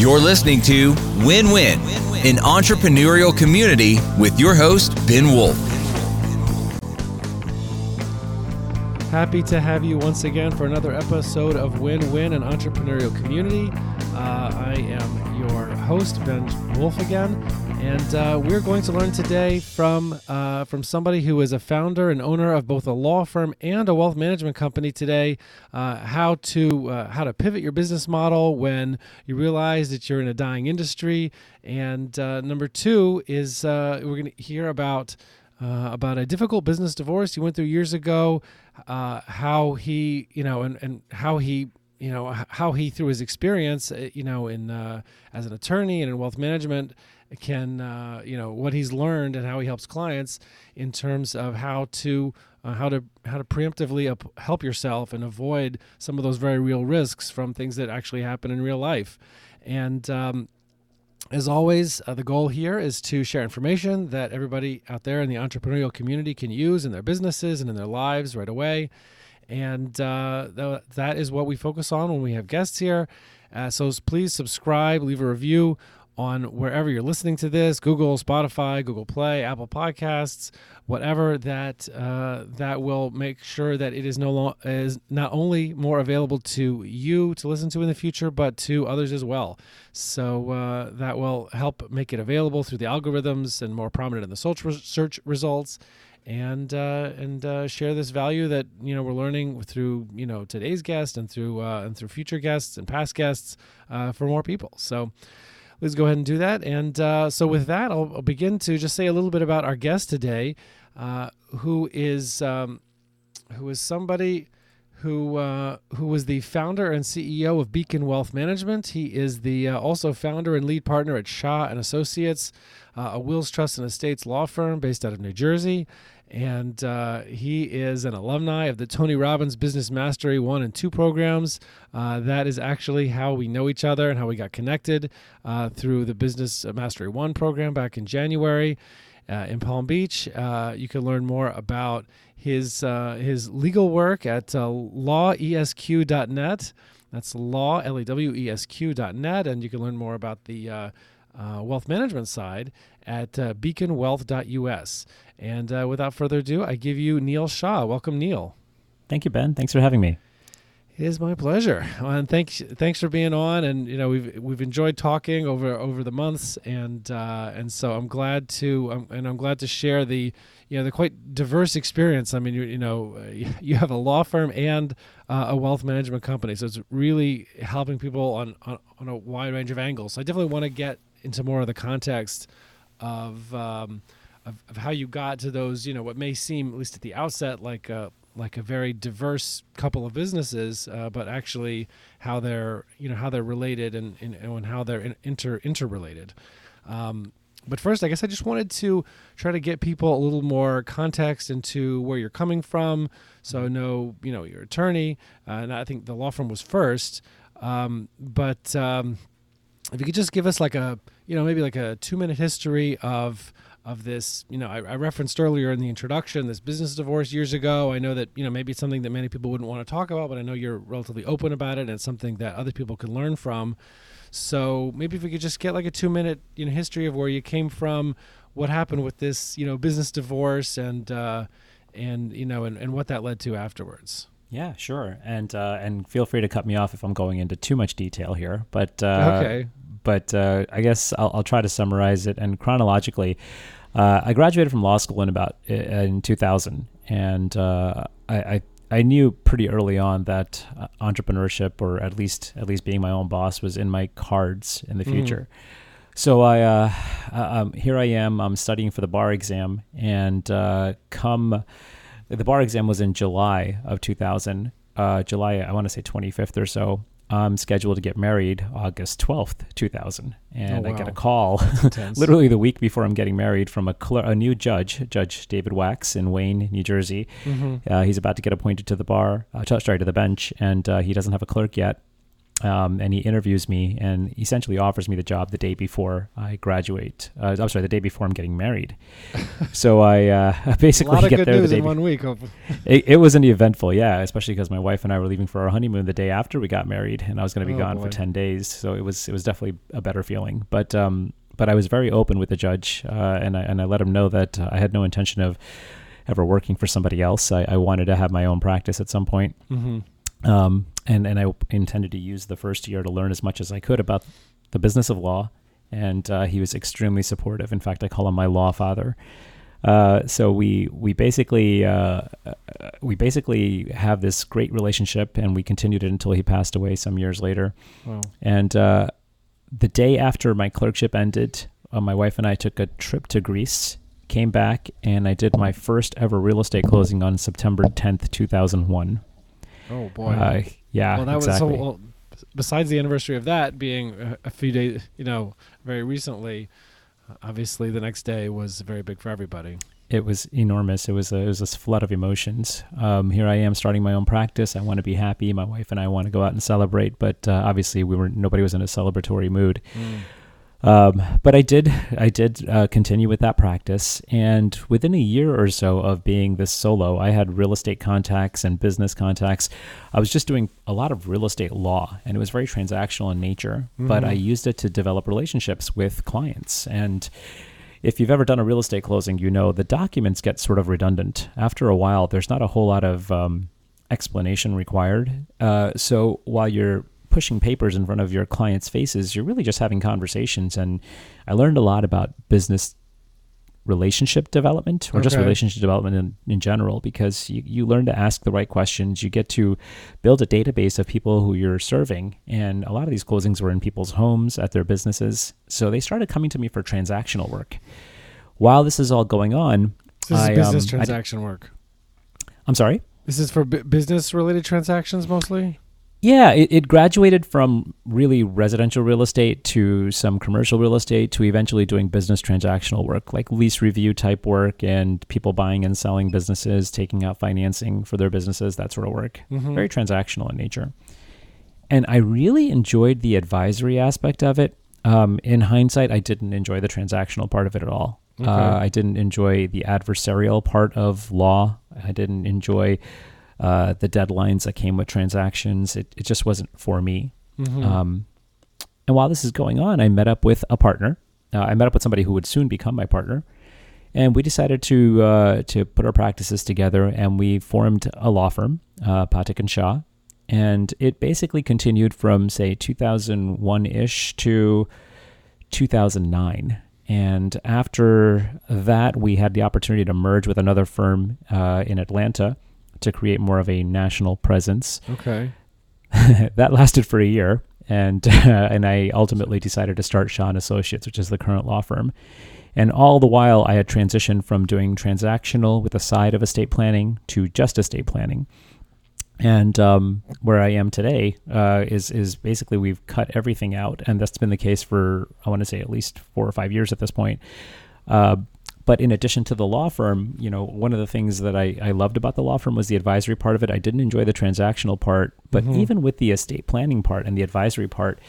You're listening to Win Win, an entrepreneurial community with your host, Ben Wolf. Happy to have you once again for another episode of Win Win, an entrepreneurial community. Uh, I am your host, Ben Wolf, again, and uh, we're going to learn today from uh, from somebody who is a founder and owner of both a law firm and a wealth management company. Today, uh, how to uh, how to pivot your business model when you realize that you're in a dying industry, and uh, number two is we're going to hear about. Uh, about a difficult business divorce he went through years ago, uh, how he, you know, and, and how he, you know, how he through his experience, uh, you know, in uh, as an attorney and in wealth management, can, uh, you know, what he's learned and how he helps clients in terms of how to uh, how to how to preemptively up, help yourself and avoid some of those very real risks from things that actually happen in real life, and. Um, as always, uh, the goal here is to share information that everybody out there in the entrepreneurial community can use in their businesses and in their lives right away. And uh, th- that is what we focus on when we have guests here. Uh, so please subscribe, leave a review on wherever you're listening to this Google, Spotify, Google Play, Apple Podcasts, whatever that uh, that will make sure that it is no lo- is not only more available to you to listen to in the future, but to others as well. So uh, that will help make it available through the algorithms and more prominent in the search search results. And uh, and uh, share this value that you know we're learning through you know today's guest and through uh, and through future guests and past guests uh, for more people. So please go ahead and do that. And uh, so, with that, I'll, I'll, begin to just say a little bit about our guest today, uh, who is um, who is somebody who uh, who was the founder and CEO of Beacon Wealth Management. He is the uh, also founder and lead partner at Shaw and Associates, uh, a wills trust and estates law firm based out of New Jersey and uh, he is an alumni of the Tony Robbins Business Mastery 1 and 2 programs. Uh, that is actually how we know each other and how we got connected uh, through the Business Mastery 1 program back in January in Palm Beach. You can learn more about his, uh, his legal work at lawesq.net. That's law, L A W E S Q.net, and you can learn more about the uh, wealth management side at uh, beaconwealth.us. And uh, without further ado, I give you Neil Shaw. Welcome, Neil. Thank you, Ben. Thanks for having me. It is my pleasure, and thanks thanks for being on. And you know we've we've enjoyed talking over over the months, and uh, and so I'm glad to um, and I'm glad to share the you know the quite diverse experience. I mean you, you know you have a law firm and uh, a wealth management company, so it's really helping people on, on on a wide range of angles. So I definitely want to get into more of the context of, um, of, of how you got to those, you know, what may seem at least at the outset like a like a very diverse couple of businesses, uh, but actually how they're you know how they're related and and, and how they're inter interrelated. Um, but first, I guess I just wanted to try to get people a little more context into where you're coming from. So I know, you know, your attorney, uh, and I think the law firm was first. Um, but um, if you could just give us like a you know maybe like a two minute history of of this you know I, I, referenced earlier in the introduction this business divorce years ago i know that you know maybe it's something that many people wouldn't want to talk about but i know you're relatively open about it and it's something that other people can learn from so maybe if we could just get like a two minute you know history of where you came from what happened with this you know business divorce and uh and you know and, and what that led to afterwards yeah, sure, and uh, and feel free to cut me off if I'm going into too much detail here. But uh, okay, but uh, I guess I'll, I'll, try to summarize it. And chronologically, uh, I graduated from law school in about in 2000, and uh, I, I, I knew pretty early on that uh, entrepreneurship, or at least at least being my own boss, was in my cards in the mm-hmm. future. Mm. So I uh, um, here I am. I'm studying for the bar exam, and come the bar exam was in July of 2000. July, I want to say 25th or so. I'm scheduled to get married August 12th, 2000. And oh, wow. I get a call literally the week before I'm getting married from a, cl- a new judge, Judge David Wax in Wayne, New Jersey. Mm-hmm. Uh, he's about to get appointed to the bar, uh, sorry, to the bench, and uh, he doesn't have a clerk yet. Um, and he interviews me and essentially offers me the job the day before I graduate. Uh, I'm sorry, the day before I'm getting married. so I uh, basically a lot get there the day. one week. it, it was an eventful, yeah, especially because my wife and I were leaving for our honeymoon the day after we got married, and I was going to be Oh, gone boy. for ten days. So it was it was definitely a better feeling. But um, but I was very open with the judge, uh, and I and I let him know that uh, I had no intention of ever working for somebody else. I, I wanted to have my own practice at some point. Mm-hmm. Um, and, and I intended to use the first year to learn as much as I could about the business of law. And uh, he was extremely supportive. In fact, I call him my law father. Uh, so we we basically uh, uh, we basically have this great relationship, and we continued it until he passed away some years later. Wow. And uh, the day after my clerkship ended, uh, my wife and I took a trip to Greece, came back, and I did my first ever real estate closing on September 10th, 2001. Oh boy. Uh, yeah, well, that exactly. was so. Well, besides the anniversary of that being a, a few days, you know, very recently, obviously the next day was very big for everybody. it was enormous. It was a, it was this flood of emotions. Um, here I am starting my own practice. I want to be happy. My wife and I want to go out and celebrate, but uh, obviously we were nobody was in a celebratory mood. Um, but I did I did uh, continue with that practice, and within a year or so of being this solo, I had real estate contacts and business contacts. I was just doing a lot of real estate law, and it was very transactional in nature. But Mhm. I used it to develop relationships with clients and if you've ever done a real estate closing, you know the documents get sort of redundant. After a while, there's not a whole lot of um, explanation required. Uh, so while you're pushing papers in front of your clients' faces, you're really just having conversations. And I learned a lot about business relationship development or just relationship development in, in general because you, you learn to ask the right questions. You get to build a database of people who you're serving. And a lot of these closings were in people's homes, at their businesses. So they started coming to me for transactional work. While this is all going on, So this I, is business um, I transaction work. I'm sorry? This is for bu- business related transactions mostly. Yeah, it, it graduated from really residential real estate to some commercial real estate to eventually doing business transactional work, like lease review type work and people buying and selling businesses, taking out financing for their businesses, that sort of work. Mhm. Very transactional in nature. And I really enjoyed the advisory aspect of it. Um, in hindsight, I didn't enjoy the transactional part of it at all. Okay. Uh, I didn't enjoy the adversarial part of law. I didn't enjoy uh, the deadlines that came with transactions. It, it just wasn't for me. Mhm. Um, and while this is going on, I met up with a partner. Uh, I met up with somebody who would soon become my partner, and we decided to uh, to put our practices together, and we formed a law firm, uh, Patek and Shaw, and it basically continued from say 2001 ish to 2009. And after that, we had the opportunity to merge with another firm uh, in Atlanta to create more of a national presence okay. that lasted for a year, and and I ultimately decided to start Shaw and Associates, which is the current law firm. And all the while, I had transitioned from doing transactional with a side of estate planning to just estate planning. And um, where I am today uh, is is basically we've cut everything out, and that's been the case for I want to say at least four or five years at this point. Uh, but in addition to the law firm, you know, one of the things that I, I loved about the law firm was the advisory part of it. I didn't enjoy the transactional part, but Mhm. even with the estate planning part and the advisory part,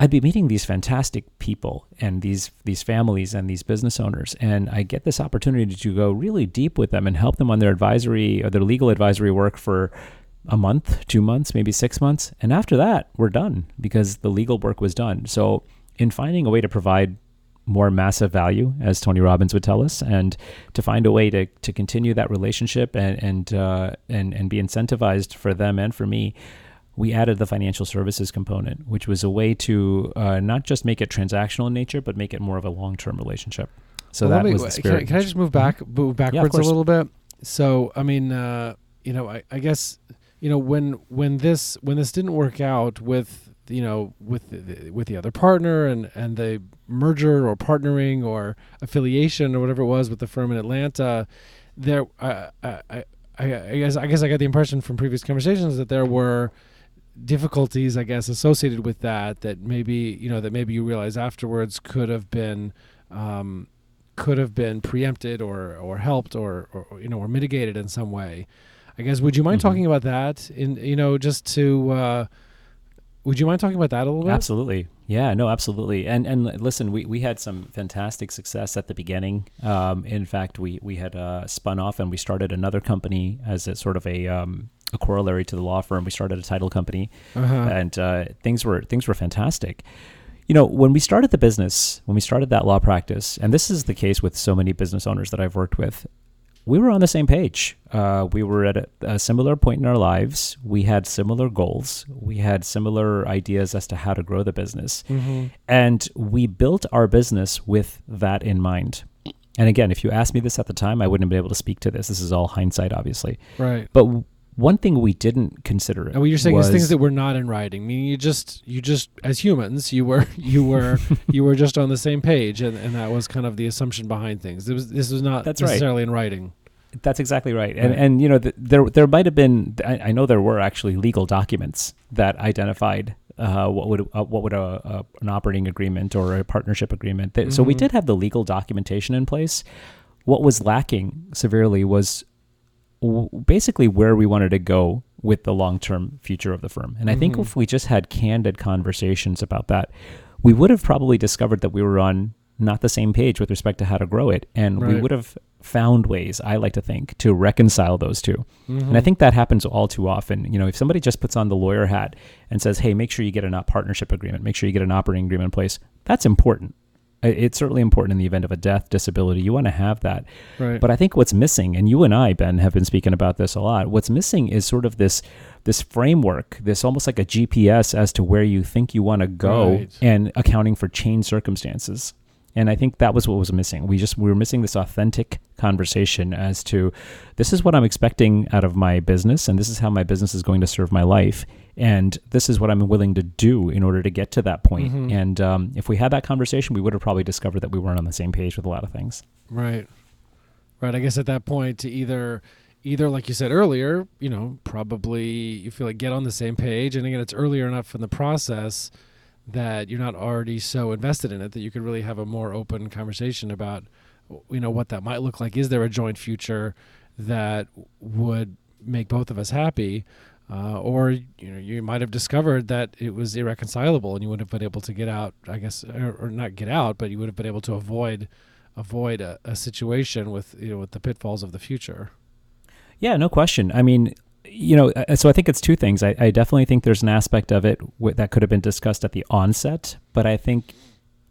I'd be meeting these fantastic people and these these families and these business owners, and I get this opportunity to go really deep with them and help them on their advisory or their legal advisory work for a month, two months, maybe six months, and after that, we're done because the legal work was done. So, in finding a way to provide more massive value, as Tony Robbins would tell us, and to find a way to, to continue that relationship and and uh, and and be incentivized for them and for me, we added the financial services component, which was a way to uh, not just make it transactional in nature, but make it more of a long term relationship. So Well, that me- was the can I- spirit. Can, I just move back, move backwards a little bit? So, I mean, uh, you know, I, I guess, you know, when when this when this didn't work out with you know with the, with the other partner and and the merger or partnering or affiliation or whatever it was with the firm in Atlanta, there, uh, I, I, I guess I guess I got the impression from previous conversations that there were difficulties i guess associated with that that maybe you know that maybe you realize afterwards could have been um, could have been preempted or or helped or, or you know or mitigated in some way i guess would you mind Mhm. talking about that in you know just to uh, Would you mind talking about that a little bit? Absolutely. Yeah, no, absolutely. And and listen, we, we had some fantastic success at the beginning. Um, in fact, we we had uh, spun off and we started another company as a sort of a um, a corollary to the law firm. We started a title company, Uh-huh. and uh, things were things were fantastic. You know, when we started the business, when we started that law practice, and this is the case with so many business owners that I've worked with, we were on the same page. Uh, we were at a, a similar point in our lives. We had similar goals. We had similar ideas as to how to grow the business. Mm-hmm. And we built our business with that in mind. And again, if you asked me this at the time, I wouldn't have been able to speak to this. This is all hindsight, obviously. Right. But one thing we didn't consider. And what you're saying was, is things that were not in writing. Meaning you just you just as humans you were you were you were just on the same page, and, and that was kind of the assumption behind things. It was this was not That's right. necessarily in writing. That's exactly right. And Right. and you know th- there there might have been I, I know there were actually legal documents that identified uh, what would uh, what would a, a an operating agreement or a partnership agreement. That, So we Mhm. did have the legal documentation in place. What was lacking severely was w- basically where we wanted to go with the long term future of the firm. And I think Mhm. if we just had candid conversations about that, we would have probably discovered that we were on not the same page with respect to how to grow it. And we would have found ways, I like to think, to reconcile those 2 And I Mhm. think that happens all too often. You know, if somebody just puts on the lawyer hat and says, hey, make sure you get a partnership agreement, make sure you get an operating agreement in place, that's important. It's certainly important in the event of a death, disability. You want to have that. right. But I think what's missing, and you and I, Ben, have been speaking about this a lot. What's missing is sort of this this framework, this almost like a GPS as to where you think you want to go, Right. and accounting for change circumstances. And I think that was what was missing. We just we were missing this authentic conversation as to this is what I'm expecting out of my business, and this is how my business is going to serve my life, and this is what I'm willing to do in order to get to that point. Mhm. And um, if we had that conversation, we would have probably discovered that we weren't on the same page with a lot of things. Right. Right. I guess at that point to either either like you said earlier, you know, probably you feel like get on the same page and again it's earlier enough in the process that you're not already so invested in it that you could really have a more open conversation about you know what that might look like. Is there a joint future that would make both of us happy? Uh, or you know you might have discovered that it was irreconcilable and you wouldn't have been able to get out I guess or, or not get out but you would have been able to avoid avoid a, a situation with you know with the pitfalls of the future. Yeah, no question. I mean, you know, uh, so I think it's two things. I, I definitely think there's an aspect of it w- that could have been discussed at the onset, but I think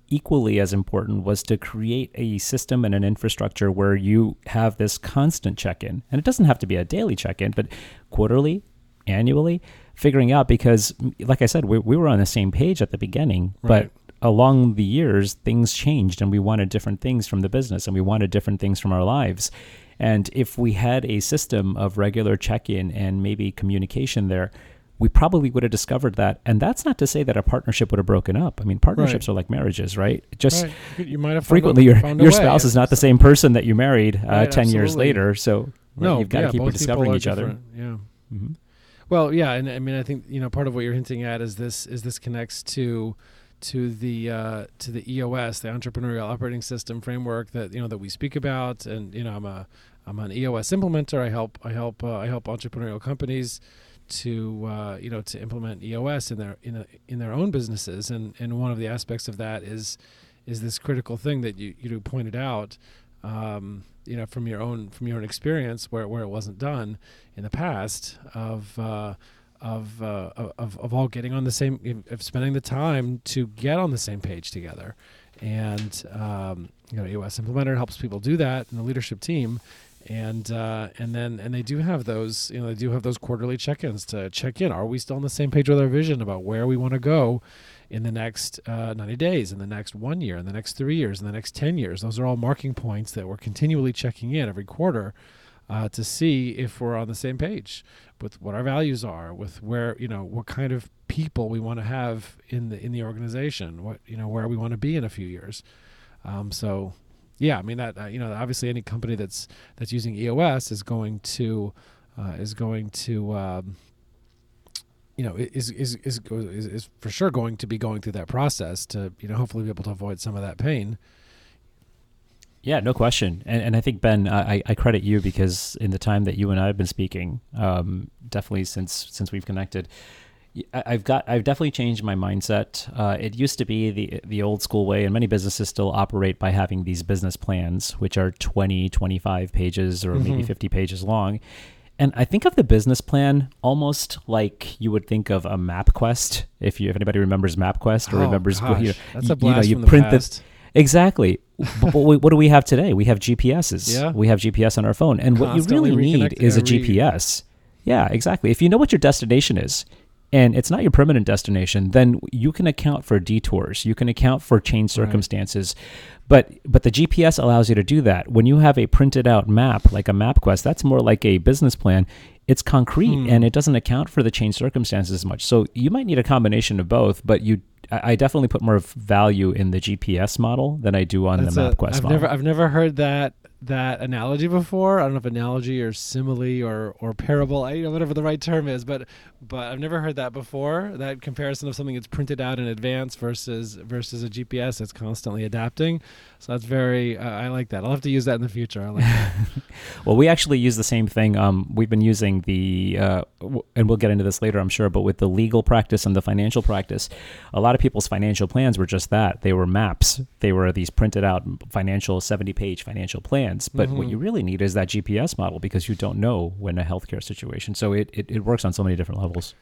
equally as important was to create a system and an infrastructure where you have this constant check in. And it doesn't have to be a daily check in, but quarterly, annually, figuring out because, like I said, we, we were on the same page at the beginning, Right. but along the years, things changed and we wanted different things from the business and we wanted different things from our lives. And if we had a system of regular check in and maybe communication there, we probably would have discovered that. And that's not to say that a partnership would have broken up. I mean, partnerships are like marriages, right? Just Right. You- might have frequently your your way. spouse is not the same person that you married uh, Right, 10 years later. So right, No, you've got yeah, to keep both rediscovering people are each other. different. Yeah. hmm Well, yeah, and I mean, I think you know part of what you're hinting at is this is this connects to to the uh, to the EOS, the Entrepreneurial Operating System framework that you know that we speak about, and you know I'm a I'm an EOS implementer. I help I help uh, I help entrepreneurial companies to uh, you know to implement EOS in their in a, in their own businesses, and and one of the aspects of that is is this critical thing that you you pointed out. Um, you know, from your own from your own experience, where, where it wasn't done in the past, of uh, of, uh, of of all getting on the same, of spending the time to get on the same page together, and um, you know, EOS Implementer helps people do that, and the leadership team, and uh, and then and they do have those, you know, they do have those quarterly check-ins to check in. Are we still on the same page with our vision about where we want to go? in the next uh, 90 days, in the next one year, in the next three years, in the next 10 years. Those are all marking points that we're continually checking in every quarter uh, to see if we're on the same page with what our values are, with where you know what kind of people we want to have in the in the organization, what you know where we want to be in a few years. Um, so, yeah, I mean that uh, you know obviously any company that's that's using EOS is going to uh, is going to um, you know is is, is is is for sure going to be going through that process to you know hopefully be able to avoid some of that pain. Yeah, no question. And, and I think Ben, I, I credit you because in the time that you and I have been speaking, um, definitely since since we've connected, I've got I've definitely changed my mindset. Uh, it used to be the the old school way, and many businesses still operate by having these business plans, which are 20, 25 pages or maybe 50 pages long. And I think of the business plan almost like you would think of a MapQuest. If you if anybody remembers MapQuest or Oh, remembers, gosh, you know, that's you, a blast you from know, the you print past. the exactly. but what, do we have today? We have GPSs. Yeah. We have GPS on our phone, and what you really need is a GPS. Yeah, exactly. If you know what your destination is, and it's not your permanent destination, then you can account for detours. You can account for changed circumstances. But but the GPS allows you to do that. When you have a printed out map, like a MapQuest, that's more like a business plan. It's concrete Hmm. and it doesn't account for the changed circumstances as much. So you might need a combination of both, but you I I definitely put more value in the GPS model than I do on That's the a- MapQuest I've model. never I've never heard that that analogy before. I don't know if analogy or simile or or parable, I, you know, whatever the right term is, but but I've never heard that before. That comparison of something that's printed out in advance versus versus a GPS that's constantly adapting. So that's very uh, I like that. I'll have to use that in the future. Like. Well, we actually use the same thing. Um, we've been using the, uh, w- and we'll get into this later, I'm sure, but with the legal practice and the financial practice, a lot of people's financial plans were just that. They were maps. They were these printed out financial 70 page financial plans. But what you really need is that GPS model because you don't know when a healthcare situation. So it, it, it works on so many different levels.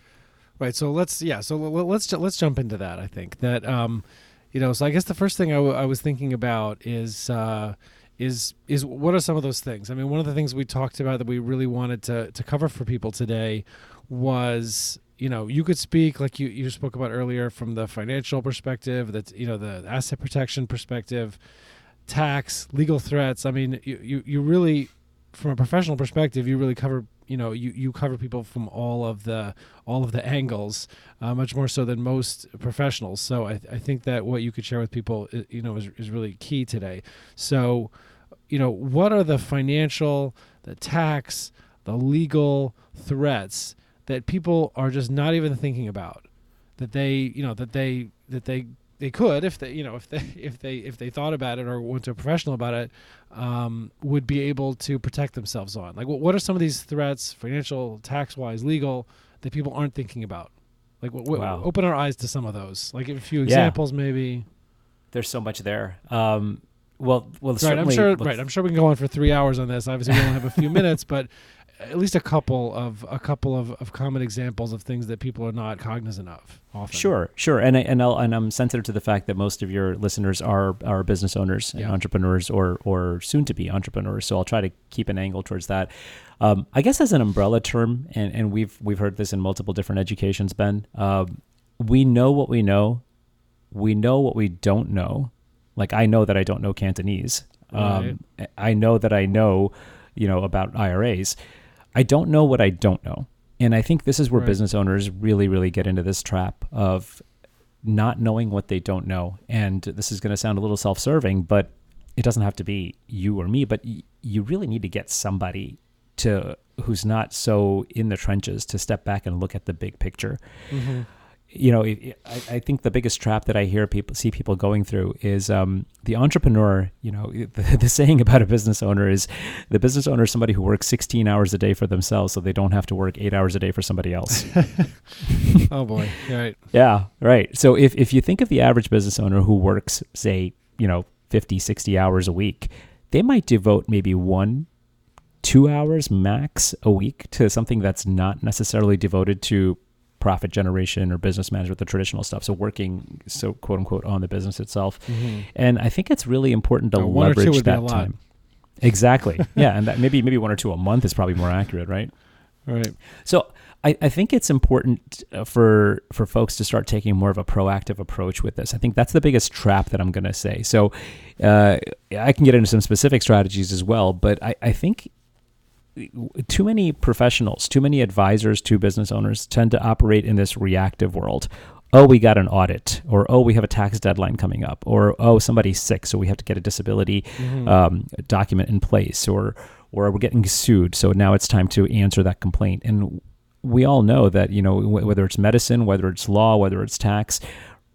Right. So let's yeah. So let's let's jump into that. I think that um, you know. So I guess the first thing I, w- I was thinking about is uh, is is what are some of those things? I mean, one of the things we talked about that we really wanted to to cover for people today was you know you could speak like you you spoke about earlier from the financial perspective that you know the asset protection perspective tax legal threats. I mean you, you you really from a professional perspective you really cover you know you, you cover people from all of the all of the angles uh, much more so than most professionals. So I, I think that what you could share with people you know is, is really key today. So you know what are the financial the tax the legal threats that people are just not even thinking about? That they you know that they that they they could if they you know if they if they if they thought about it or went to a professional about it um, would be able to protect themselves on like what, what are some of these threats financial tax wise legal that people aren't thinking about like what, what, Wow. open our eyes to some of those like a few Yeah. examples maybe There's so much there. Um, well, well, right i'm sure right i'm sure we can go on for three hours on this obviously we only have a few minutes but at least a couple of a couple of, of common examples of things that people are not cognizant of often Sure, sure, and I, and I'll, and I'm sensitive to the fact that most of your listeners are are business owners and Yeah. entrepreneurs or or soon to be entrepreneurs. So I'll try to keep an angle towards that. Um, I guess as an umbrella term, and, and we've we've heard this in multiple different educations. Ben, um, we know what we know, we know what we don't know. Like I know that I don't know Cantonese. Um, I know that I know, you know, about IRAs. I don't know what I don't know. And I think this is where Right. business owners really, really get into this trap of not knowing what they don't know. And this is going to sound a little self serving, but it doesn't have to be you or me, but y- you really need to get somebody to who's not so in the trenches to step back and look at the big picture Mm-hmm. You know, I, I think the biggest trap that I hear people see people going through is um, the entrepreneur. You know, the, the saying about a business owner is the business owner is somebody who works 16 hours a day for themselves, so they don't have to work eight hours a day for somebody else. oh boy right yeah, right. So if if you think of the average business owner who works, say, you know, 50, 60 hours a week, they might devote maybe one, two hours max a week to something that's not necessarily devoted to profit generation or business management, the traditional stuff. So working, so quote unquote, on the business itself. And I think it's really important to one or two leverage would be a that lot. time. Exactly. yeah, and that maybe maybe one or two a month is probably more accurate, right? right So I, I think it's important uh, for for folks to start taking more of a proactive approach with this. I think that's the biggest trap that I'm going to say. So uh, I can get into some specific strategies as well, but I, I think too many professionals, too many advisors to business owners tend to operate in this reactive world. Oh, we got an audit, or oh, we have a tax deadline coming up, or oh, somebody's sick, so we have to get a disability um, document in place, or or we're getting sued, so now it's time to answer that complaint. And we all know that you know wh- whether it's medicine, whether it's law, whether it's tax,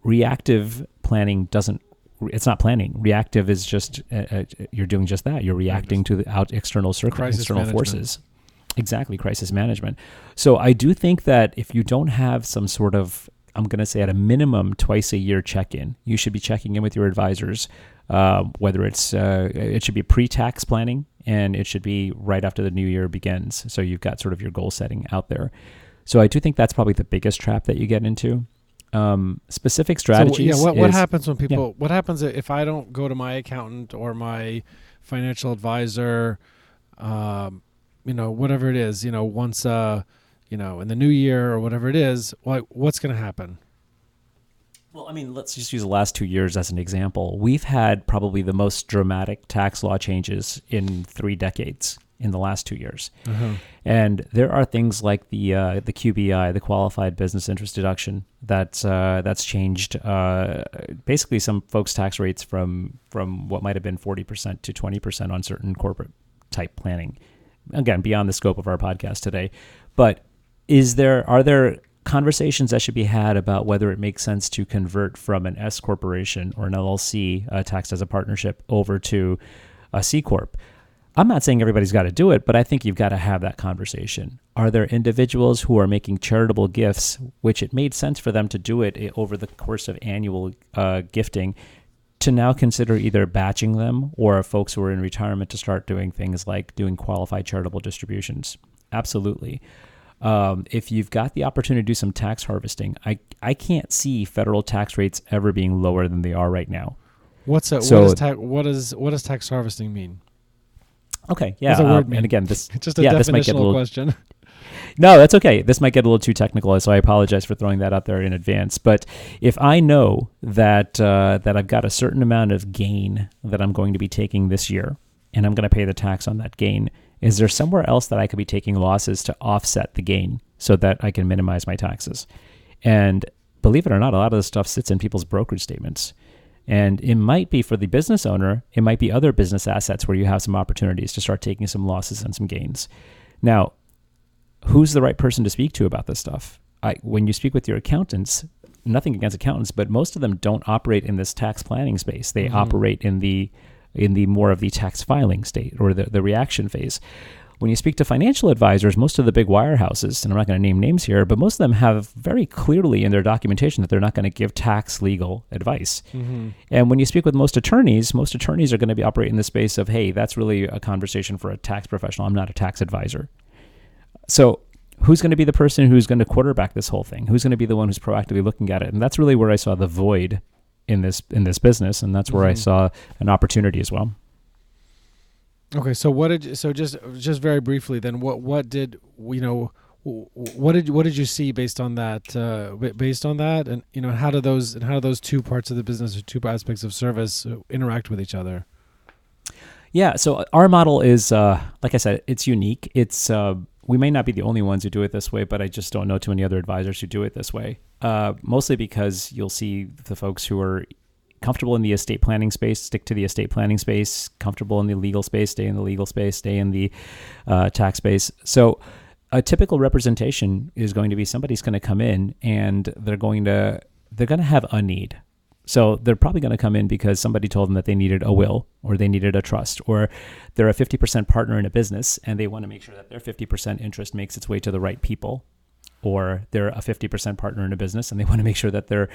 reactive planning doesn't. It's not planning. Reactive is just uh, uh, you're doing just that. You're reacting to the out external circum- external management. forces. Exactly, crisis management. So I do think that if you don't have some sort of, I'm going to say at a minimum twice a year check in, you should be checking in with your advisors. Uh, whether it's uh, it should be pre-tax planning and it should be right after the new year begins. So you've got sort of your goal setting out there. So I do think that's probably the biggest trap that you get into. Um, specific strategies. So, yeah, what, what is- happens when people? What happens if I don't go to my accountant or my financial advisor? Um, you know, whatever it is. You know, once uh, you know, in the new year or whatever it is. Like, what's going to happen? Well, I mean, let's just use the last two years as an example. We've had probably the most dramatic tax law changes in three decades in the last two years. And there are things like the uh, the QBI, the Qualified Business Interest Deduction, that's uh, that's changed uh, basically some folks' tax rates from from what might have been forty percent to twenty percent on certain corporate type planning. Again, beyond the scope of our podcast today, but is there are there conversations that should be had about whether it makes sense to convert from an S corporation or an LLC uh, taxed as a partnership over to a C corp? I'm not saying everybody's got to do it, but I think you've got to have that conversation. Are there individuals who are making charitable gifts, which it made sense for them to do it eh, over the course of annual uh, gifting, to now consider either batching them or folks who are in retirement to start doing things like doing qualified charitable distributions? Absolutely. Um, if you've got the opportunity to do some tax harvesting, I, I can't see federal tax rates ever being lower than they are right now. What's a, So- what is tax? What is what does tax harvesting mean? Okay, yeah. Um, and again, this It's just a yeah, this might get a definitional little question. No, that's okay. This might get a little too technical, so I apologize for throwing that out there in advance. But if I know that uh, that I've got a certain amount of gain that I'm going to be taking this year, and I'm going to pay the tax on that gain, is there somewhere else that I could be taking losses to offset the gain so that I can minimize my taxes? And believe it or not, a lot of this stuff sits in people's brokerage statements. And it might be for the business owner, it might be other business assets where you have some opportunities to start taking some losses and some gains. Now, who's the right person to speak to about this stuff? I, when you speak with your accountants, nothing against accountants, but most of them don't operate in this tax planning space. They Mhm. operate in the in the more of the tax filing state or the, the reaction phase. When you speak to financial advisors, most of the big wirehouses, and I'm not going to name names here, but most of them have very clearly in their documentation that they're not going to give tax legal advice. mm-hmm. And when you speak with most attorneys, most attorneys are going to be operating in the space of, hey, that's really a conversation for a tax professional. I'm not a tax advisor. So who's going to be the person who's going to quarterback this whole thing? Who's going to be the one who's proactively looking at it? And that's really where I saw the void in this in this business, and that's where I Mhm. saw an opportunity as well. Okay, so what did so just just very briefly then what what did you know what did what did you see based on that uh, based on that and you know how do those and how do those two parts of the business or two aspects of service uh, interact with each other? Yeah, so our model is, uh, like I said, it's unique. It's uh, we may not be the only ones who do it this way, but I just don't know too many other advisors who do it this way. Uh, mostly because you'll see the folks who are comfortable in the estate planning space stick to the estate planning space, comfortable in the legal space stay in the legal space, stay in the uh, tax space. So a typical representation is going to be somebody's going to come in and they're going to they're going to have a need. So they're probably going to come in because somebody told them that they needed a will or they needed a trust or they're a 50% partner in a business and they want to make sure that their 50% interest makes its way to the right people or they're a 50% partner in a business and they want to make sure that their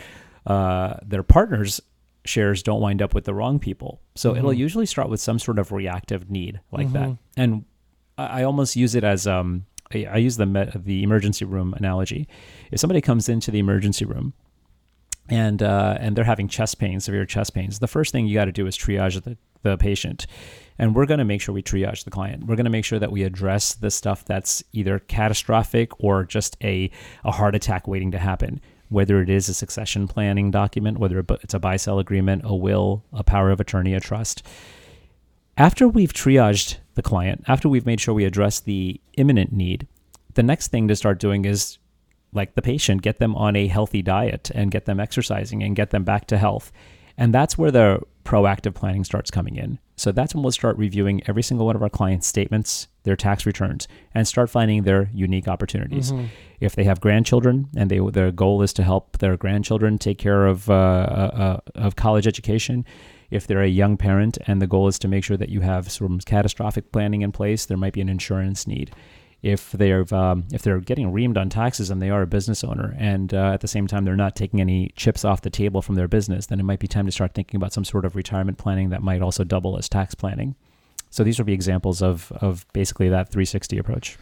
uh, their partners shares don't wind up with the wrong people. So it'll Mhm. usually start with some sort of reactive need like that. Mhm. And I, I almost use it as um, I, I use the me- the emergency room analogy. If somebody comes into the emergency room and uh, and they're having chest pains, severe chest pains, the first thing you got to do is triage the, the patient. And we're going to make sure we triage the client. We're going to make sure that we address the stuff that's either catastrophic or just a, a heart attack waiting to happen, whether it is a succession planning document, whether it's a buy sell agreement, a will, a power of attorney, a trust. After we've triaged the client, after we've made sure we address the imminent need, the next thing to start doing is like the patient, get them on a healthy diet and get them exercising and get them back to health. And that's where the proactive planning starts coming in. So that's when we'll start reviewing every single one of our clients' statements, their tax returns, and start finding their unique opportunities. Mhm. If they have grandchildren and they their goal is to help their grandchildren take care of uh, uh, uh, of college education, if they're a young parent and the goal is to make sure that you have some catastrophic planning in place, there might be an insurance need. If they're um, if they're getting reamed on taxes and they are a business owner, and uh, at the same time they're not taking any chips off the table from their business, then it might be time to start thinking about some sort of retirement planning that might also double as tax planning. So these would be examples of of basically that 360 approach.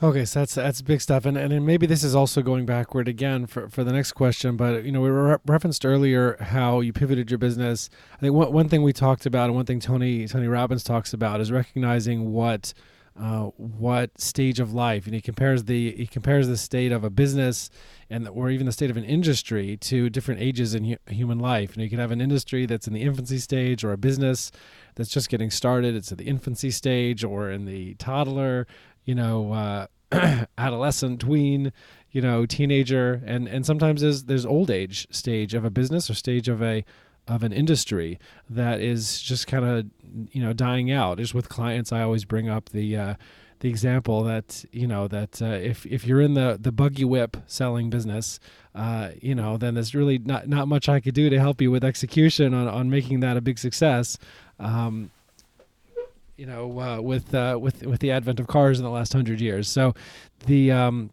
Okay, so that's that's big stuff, and and maybe this is also going backward again for, for the next question. But you know, we re- referenced earlier how you pivoted your business. I think one one thing we talked about, and one thing Tony Tony Robbins talks about, is recognizing what uh, what stage of life. And he compares the he compares the state of a business and or even the state of an industry to different ages in hu- human life. And you can have an industry that's in the infancy stage, or a business that's just getting started. It's at the infancy stage, or in the toddler you know, uh, adolescent, tween, you know, teenager, and and sometimes there's there's old age stage of a business or stage of a of an industry that is just kind of you know dying out. Just with clients, I always bring up the uh, the example that you know that uh, if if you're in the the buggy whip selling business, uh, you know, then there's really not not much I could do to help you with execution on on making that a big success. Um, you know, uh, with uh, with with the advent of cars in the last hundred years. So, the um,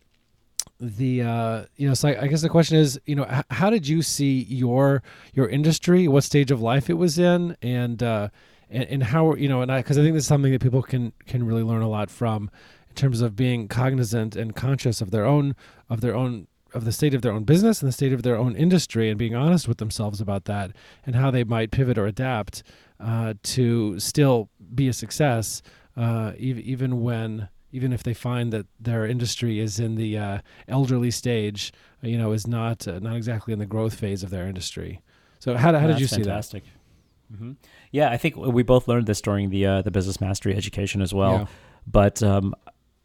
the uh, you know, so I, I guess the question is, you know, h- how did you see your your industry? What stage of life it was in, and uh, and, and how you know, and I because I think this is something that people can can really learn a lot from in terms of being cognizant and conscious of their own of their own of the state of their own business and the state of their own industry and being honest with themselves about that and how they might pivot or adapt uh, to still be a success, uh, even even when even if they find that their industry is in the uh, elderly stage, uh, you know, is not uh, not exactly in the growth phase of their industry. So how, how did you see fantastic. that? Mm-hmm. Yeah, I think we both learned this during the uh, the business mastery education as well. Yeah. But um,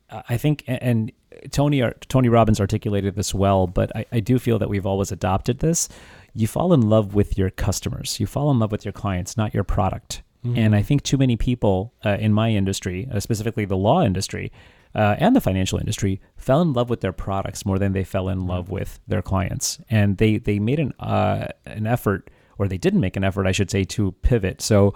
I think and Tony Tony Robbins articulated this well, but I, I do feel that we've always adopted this. You fall in love with your customers. You fall in love with your clients, not your product. Mm-hmm. And I think too many people uh, in my industry, uh, specifically the law industry uh, and the financial industry, fell in love with their products more than they fell in love mm-hmm. with their clients. And they they made an uh, an effort, or they didn't make an effort, I should say, to pivot. So,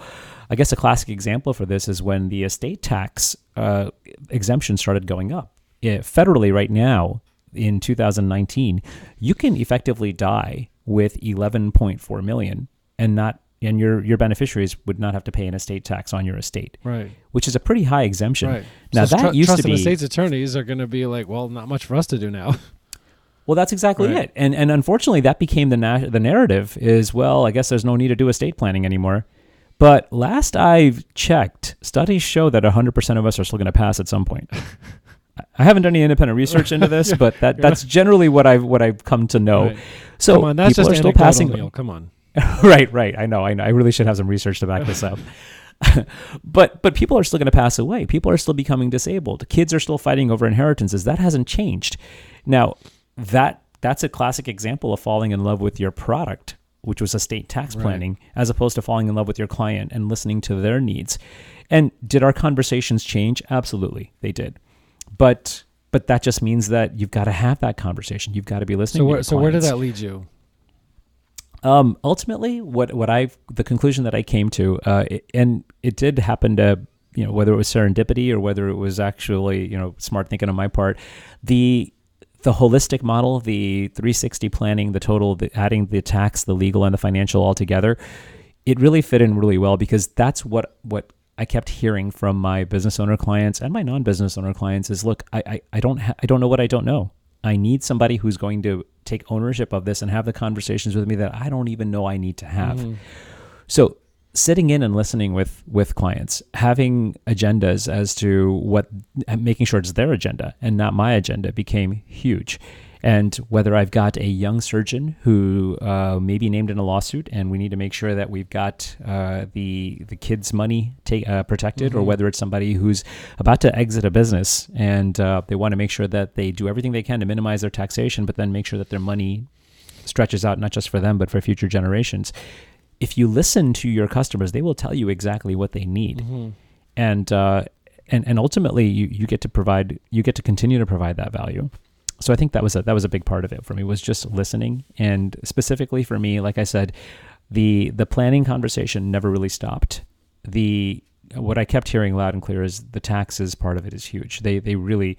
I guess a classic example for this is when the estate tax uh, exemption started going up. It, federally, right now in 2019, you can effectively die with 11.4 million and not and your your beneficiaries would not have to pay an estate tax on your estate, right? Which is a pretty high exemption. Right. Now so that tr- used to be estate's attorneys are going to be like, well, not much for us to do now. Well, that's exactly right. it, and and unfortunately, that became the na- the narrative. Is well, I guess there's no need to do estate planning anymore. But last I've checked, studies show that 100% of us are still going to pass at some point. I haven't done any independent research into this, yeah, but that, that's generally what I've what I've come to know. Right. So on, that's people are still passing. Neil. Come on. right, right. I know, I know. I really should have some research to back this up. but but people are still going to pass away. People are still becoming disabled. Kids are still fighting over inheritances. That hasn't changed. Now that that's a classic example of falling in love with your product, which was estate tax planning, right. as opposed to falling in love with your client and listening to their needs. And did our conversations change? Absolutely, they did. But but that just means that you've got to have that conversation. You've got to be listening. So where, so where did that lead you? Um, ultimately, what what I the conclusion that I came to, uh, it, and it did happen to you know whether it was serendipity or whether it was actually you know smart thinking on my part, the the holistic model, the 360 planning, the total, the, adding the tax, the legal, and the financial all together, it really fit in really well because that's what what I kept hearing from my business owner clients and my non-business owner clients is, look, I I, I don't ha- I don't know what I don't know. I need somebody who's going to take ownership of this and have the conversations with me that I don't even know I need to have. Mm. So sitting in and listening with with clients, having agendas as to what making sure it's their agenda and not my agenda became huge and whether I've got a young surgeon who uh, may be named in a lawsuit, and we need to make sure that we've got uh, the the kids' money uh, protected, mm-hmm. or whether it's somebody who's about to exit a business and uh, they want to make sure that they do everything they can to minimize their taxation, but then make sure that their money stretches out not just for them but for future generations. If you listen to your customers, they will tell you exactly what they need, mm-hmm. and uh, and and ultimately you, you get to provide you get to continue to provide that value so I think that was a that was a big part of it for me was just listening and specifically for me like I said the the planning conversation never really stopped the what I kept hearing loud and clear is the taxes part of it is huge. They they really,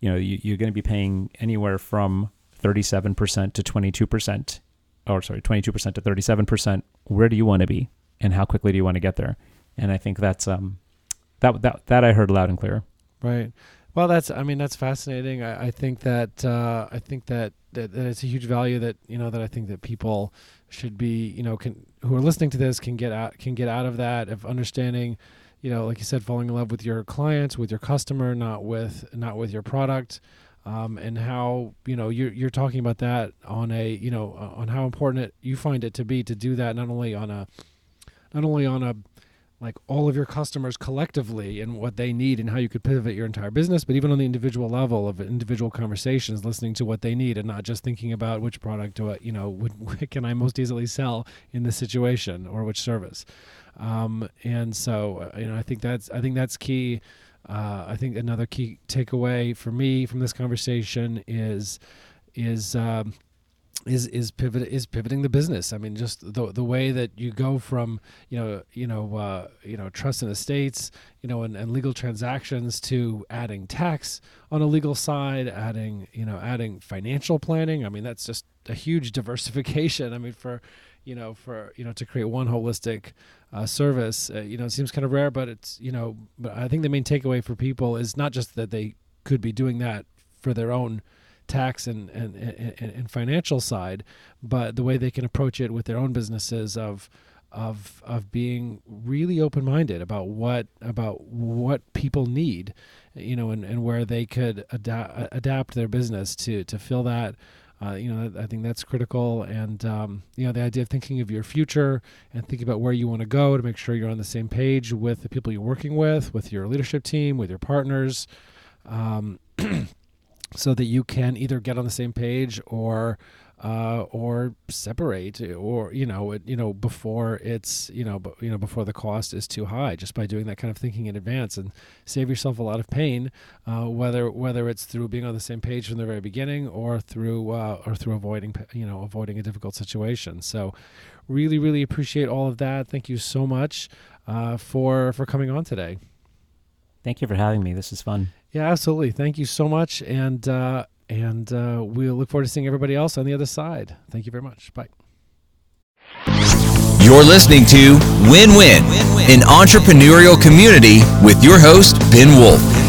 you know, you, you're going to be paying anywhere from 37% to 22%, or sorry, 22% to 37%. Where do you want to be, and how quickly do you want to get there? And I think that's um, that that that I heard loud and clear. Right. Well, that's I mean that's fascinating. I, I think that uh, I think that, that that it's a huge value that you know that I think that people should be you know can who are listening to this can get out can get out of that of understanding you know like you said falling in love with your clients with your customer not with not with your product um, and how you know you're you're talking about that on a you know on how important it, you find it to be to do that not only on a not only on a like all of your customers collectively and what they need and how you could pivot your entire business, but even on the individual level of individual conversations, listening to what they need and not just thinking about which product do I, you know, would, can I most easily sell in this situation or which service. Um, and so, uh, you know, I think that's I think that's key. Uh, I think another key takeaway for me from this conversation is is um, is is pivot is pivoting the business. I mean, just the the way that you go from you know you know uh, you know trust in estates, you know, and, and legal transactions to adding tax on a legal side, adding you know adding financial planning. I mean, that's just a huge diversification. I mean, for you know for you know to create one holistic uh, service, uh, you know, it seems kind of rare, but it's you know, but I think the main takeaway for people is not just that they could be doing that for their own tax and, and, and, and financial side, but the way they can approach it with their own businesses of of of being really open minded about what about what people need, you know, and, and where they could adapt adapt their business to to fill that. Uh, you know, I think that's critical, and um, you know, the idea of thinking of your future and thinking about where you want to go to make sure you're on the same page with the people you're working with, with your leadership team, with your partners. Um, so that you can either get on the same page or uh, or separate or you know it, you know before it's you know you know before the cost is too high just by doing that kind of thinking in advance and save yourself a lot of pain uh, whether whether it's through being on the same page from the very beginning or through uh, or through avoiding you know avoiding a difficult situation so really really appreciate all of that thank you so much uh, for for coming on today Thank you for having me. This is fun. Yeah, absolutely. Thank you so much, and uh, and uh, we'll look forward to seeing everybody else on the other side. Thank you very much. Bye. You're listening to Win Win, an entrepreneurial community with your host, Ben Wolf.